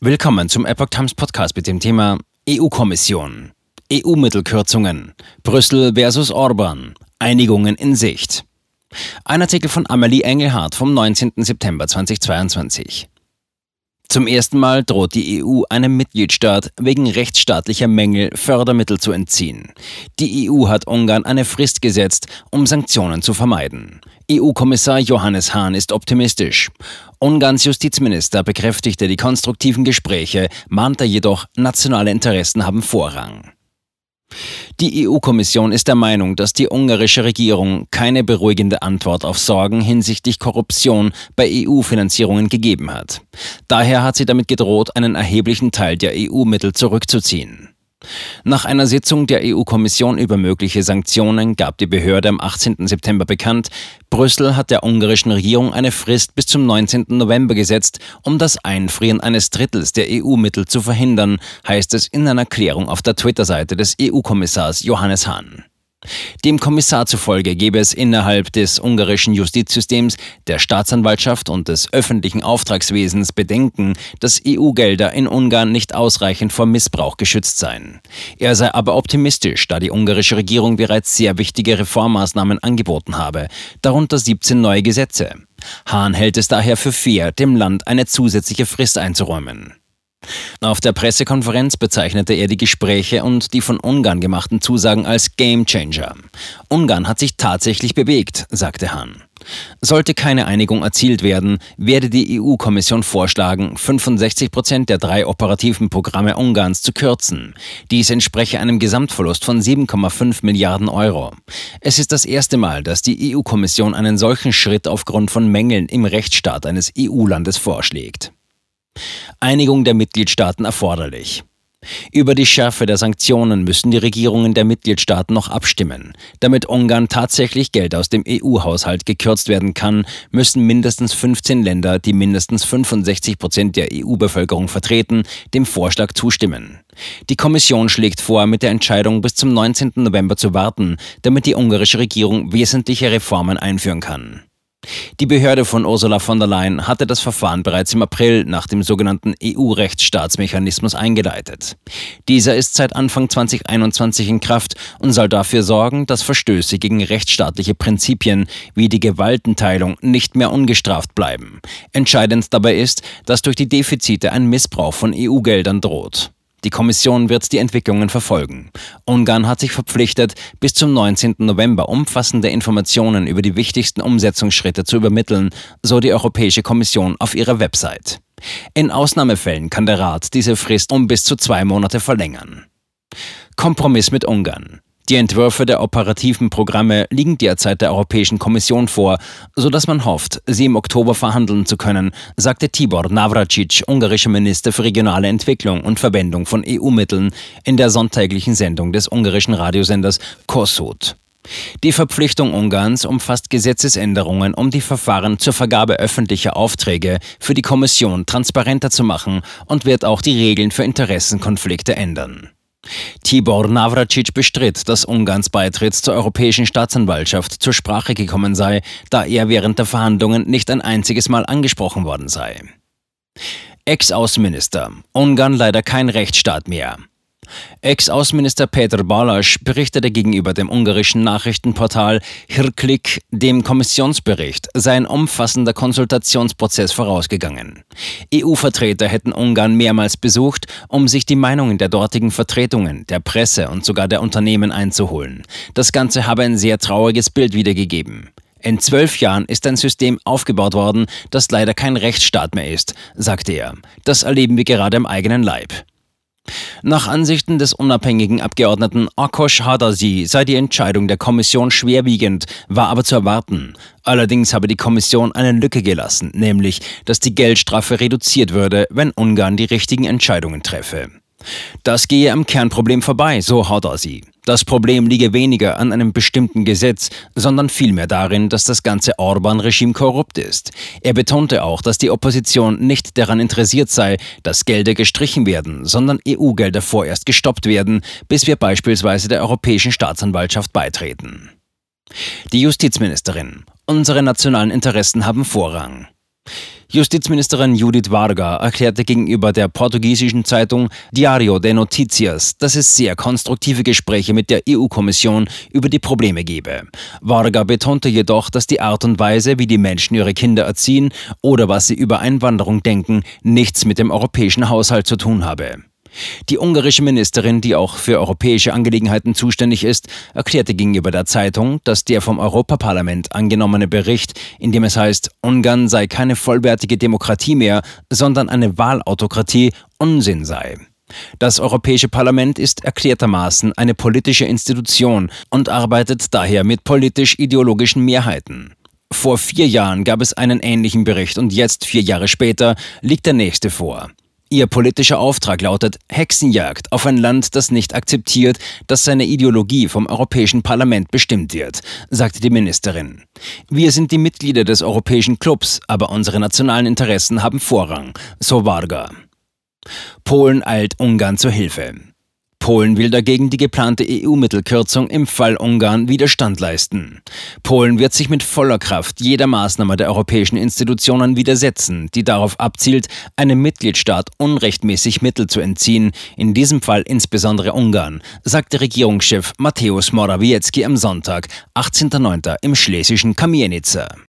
Willkommen zum Epoch Times Podcast mit dem Thema EU-Kommission, EU-Mittelkürzungen, Brüssel versus Orban, Einigungen in Sicht. Ein Artikel von Amelie Engelhardt vom 19. September 2022. Zum ersten Mal droht die EU einem Mitgliedstaat wegen rechtsstaatlicher Mängel Fördermittel zu entziehen. Die EU hat Ungarn eine Frist gesetzt, um Sanktionen zu vermeiden. EU-Kommissar Johannes Hahn ist optimistisch. Ungarns Justizminister bekräftigte die konstruktiven Gespräche, mahnte jedoch, nationale Interessen haben Vorrang. Die EU-Kommission ist der Meinung, dass die ungarische Regierung keine beruhigende Antwort auf Sorgen hinsichtlich Korruption bei EU-Finanzierungen gegeben hat. Daher hat sie damit gedroht, einen erheblichen Teil der EU-Mittel zurückzuziehen. Nach einer Sitzung der EU-Kommission über mögliche Sanktionen gab die Behörde am 18. September bekannt, Brüssel hat der ungarischen Regierung eine Frist bis zum 19. November gesetzt, um das Einfrieren eines Drittels der EU-Mittel zu verhindern, heißt es in einer Erklärung auf der Twitter-Seite des EU-Kommissars Johannes Hahn. Dem Kommissar zufolge gebe es innerhalb des ungarischen Justizsystems, der Staatsanwaltschaft und des öffentlichen Auftragswesens Bedenken, dass EU-Gelder in Ungarn nicht ausreichend vor Missbrauch geschützt seien. Er sei aber optimistisch, da die ungarische Regierung bereits sehr wichtige Reformmaßnahmen angeboten habe, darunter 17 neue Gesetze. Hahn hält es daher für fair, dem Land eine zusätzliche Frist einzuräumen. Auf der Pressekonferenz bezeichnete er die Gespräche und die von Ungarn gemachten Zusagen als Gamechanger. Ungarn hat sich tatsächlich bewegt, sagte Hahn. Sollte keine Einigung erzielt werden, werde die EU-Kommission vorschlagen, 65 Prozent der drei operativen Programme Ungarns zu kürzen. Dies entspreche einem Gesamtverlust von 7,5 Milliarden Euro. Es ist das erste Mal, dass die EU-Kommission einen solchen Schritt aufgrund von Mängeln im Rechtsstaat eines EU-Landes vorschlägt. Einigung der Mitgliedstaaten erforderlich. Über die Schärfe der Sanktionen müssen die Regierungen der Mitgliedstaaten noch abstimmen. Damit Ungarn tatsächlich Geld aus dem EU-Haushalt gekürzt werden kann, müssen mindestens 15 Länder, die mindestens 65 Prozent der EU-Bevölkerung vertreten, dem Vorschlag zustimmen. Die Kommission schlägt vor, mit der Entscheidung bis zum 19. November zu warten, damit die ungarische Regierung wesentliche Reformen einführen kann. Die Behörde von Ursula von der Leyen hatte das Verfahren bereits im April nach dem sogenannten EU-Rechtsstaatsmechanismus eingeleitet. Dieser ist seit Anfang 2021 in Kraft und soll dafür sorgen, dass Verstöße gegen rechtsstaatliche Prinzipien wie die Gewaltenteilung nicht mehr ungestraft bleiben. Entscheidend dabei ist, dass durch die Defizite ein Missbrauch von EU-Geldern droht. Die Kommission wird die Entwicklungen verfolgen. Ungarn hat sich verpflichtet, bis zum 19. November umfassende Informationen über die wichtigsten Umsetzungsschritte zu übermitteln, so die Europäische Kommission auf ihrer Website. In Ausnahmefällen kann der Rat diese Frist um bis zu zwei Monate verlängern. Kompromiss mit Ungarn. Die Entwürfe der operativen Programme liegen derzeit der Europäischen Kommission vor, sodass man hofft, sie im Oktober verhandeln zu können, sagte Tibor Navracic, ungarischer Minister für regionale Entwicklung und Verwendung von EU-Mitteln, in der sonntäglichen Sendung des ungarischen Radiosenders Kossuth. Die Verpflichtung Ungarns umfasst Gesetzesänderungen, um die Verfahren zur Vergabe öffentlicher Aufträge für die Kommission transparenter zu machen und wird auch die Regeln für Interessenkonflikte ändern. Tibor Navracic bestritt, dass Ungarns Beitritt zur Europäischen Staatsanwaltschaft zur Sprache gekommen sei, da er während der Verhandlungen nicht ein einziges Mal angesprochen worden sei. Ex-Außenminister. Ungarn leider kein Rechtsstaat mehr. Ex-Außenminister Peter Balasch berichtete gegenüber dem ungarischen Nachrichtenportal Hirklik, dem Kommissionsbericht sei ein umfassender Konsultationsprozess vorausgegangen. EU-Vertreter hätten Ungarn mehrmals besucht, um sich die Meinungen der dortigen Vertretungen, der Presse und sogar der Unternehmen einzuholen. Das Ganze habe ein sehr trauriges Bild wiedergegeben. In zwölf Jahren ist ein System aufgebaut worden, das leider kein Rechtsstaat mehr ist, sagte er. Das erleben wir gerade im eigenen Leib. Nach Ansichten des unabhängigen Abgeordneten Akosh Hadasi sei die Entscheidung der Kommission schwerwiegend, war aber zu erwarten. Allerdings habe die Kommission eine Lücke gelassen, nämlich, dass die Geldstrafe reduziert würde, wenn Ungarn die richtigen Entscheidungen treffe. Das gehe am Kernproblem vorbei, so Hadasi. Das Problem liege weniger an einem bestimmten Gesetz, sondern vielmehr darin, dass das ganze Orban-Regime korrupt ist. Er betonte auch, dass die Opposition nicht daran interessiert sei, dass Gelder gestrichen werden, sondern EU-Gelder vorerst gestoppt werden, bis wir beispielsweise der Europäischen Staatsanwaltschaft beitreten. Die Justizministerin. Unsere nationalen Interessen haben Vorrang. Justizministerin Judith Varga erklärte gegenüber der portugiesischen Zeitung Diario de Noticias, dass es sehr konstruktive Gespräche mit der EU-Kommission über die Probleme gebe. Varga betonte jedoch, dass die Art und Weise, wie die Menschen ihre Kinder erziehen oder was sie über Einwanderung denken, nichts mit dem europäischen Haushalt zu tun habe. Die ungarische Ministerin, die auch für europäische Angelegenheiten zuständig ist, erklärte gegenüber der Zeitung, dass der vom Europaparlament angenommene Bericht, in dem es heißt, Ungarn sei keine vollwertige Demokratie mehr, sondern eine Wahlautokratie, Unsinn sei. Das Europäische Parlament ist erklärtermaßen eine politische Institution und arbeitet daher mit politisch-ideologischen Mehrheiten. Vor vier Jahren gab es einen ähnlichen Bericht und jetzt, vier Jahre später, liegt der nächste vor. Ihr politischer Auftrag lautet Hexenjagd auf ein Land, das nicht akzeptiert, dass seine Ideologie vom Europäischen Parlament bestimmt wird, sagte die Ministerin. Wir sind die Mitglieder des Europäischen Clubs, aber unsere nationalen Interessen haben Vorrang, so Varga. Polen eilt Ungarn zur Hilfe. Polen will dagegen die geplante EU-Mittelkürzung im Fall Ungarn Widerstand leisten. Polen wird sich mit voller Kraft jeder Maßnahme der europäischen Institutionen widersetzen, die darauf abzielt, einem Mitgliedstaat unrechtmäßig Mittel zu entziehen, in diesem Fall insbesondere Ungarn, sagte Regierungschef Mateusz Morawiecki am Sonntag, 18.09. im schlesischen Kamienica.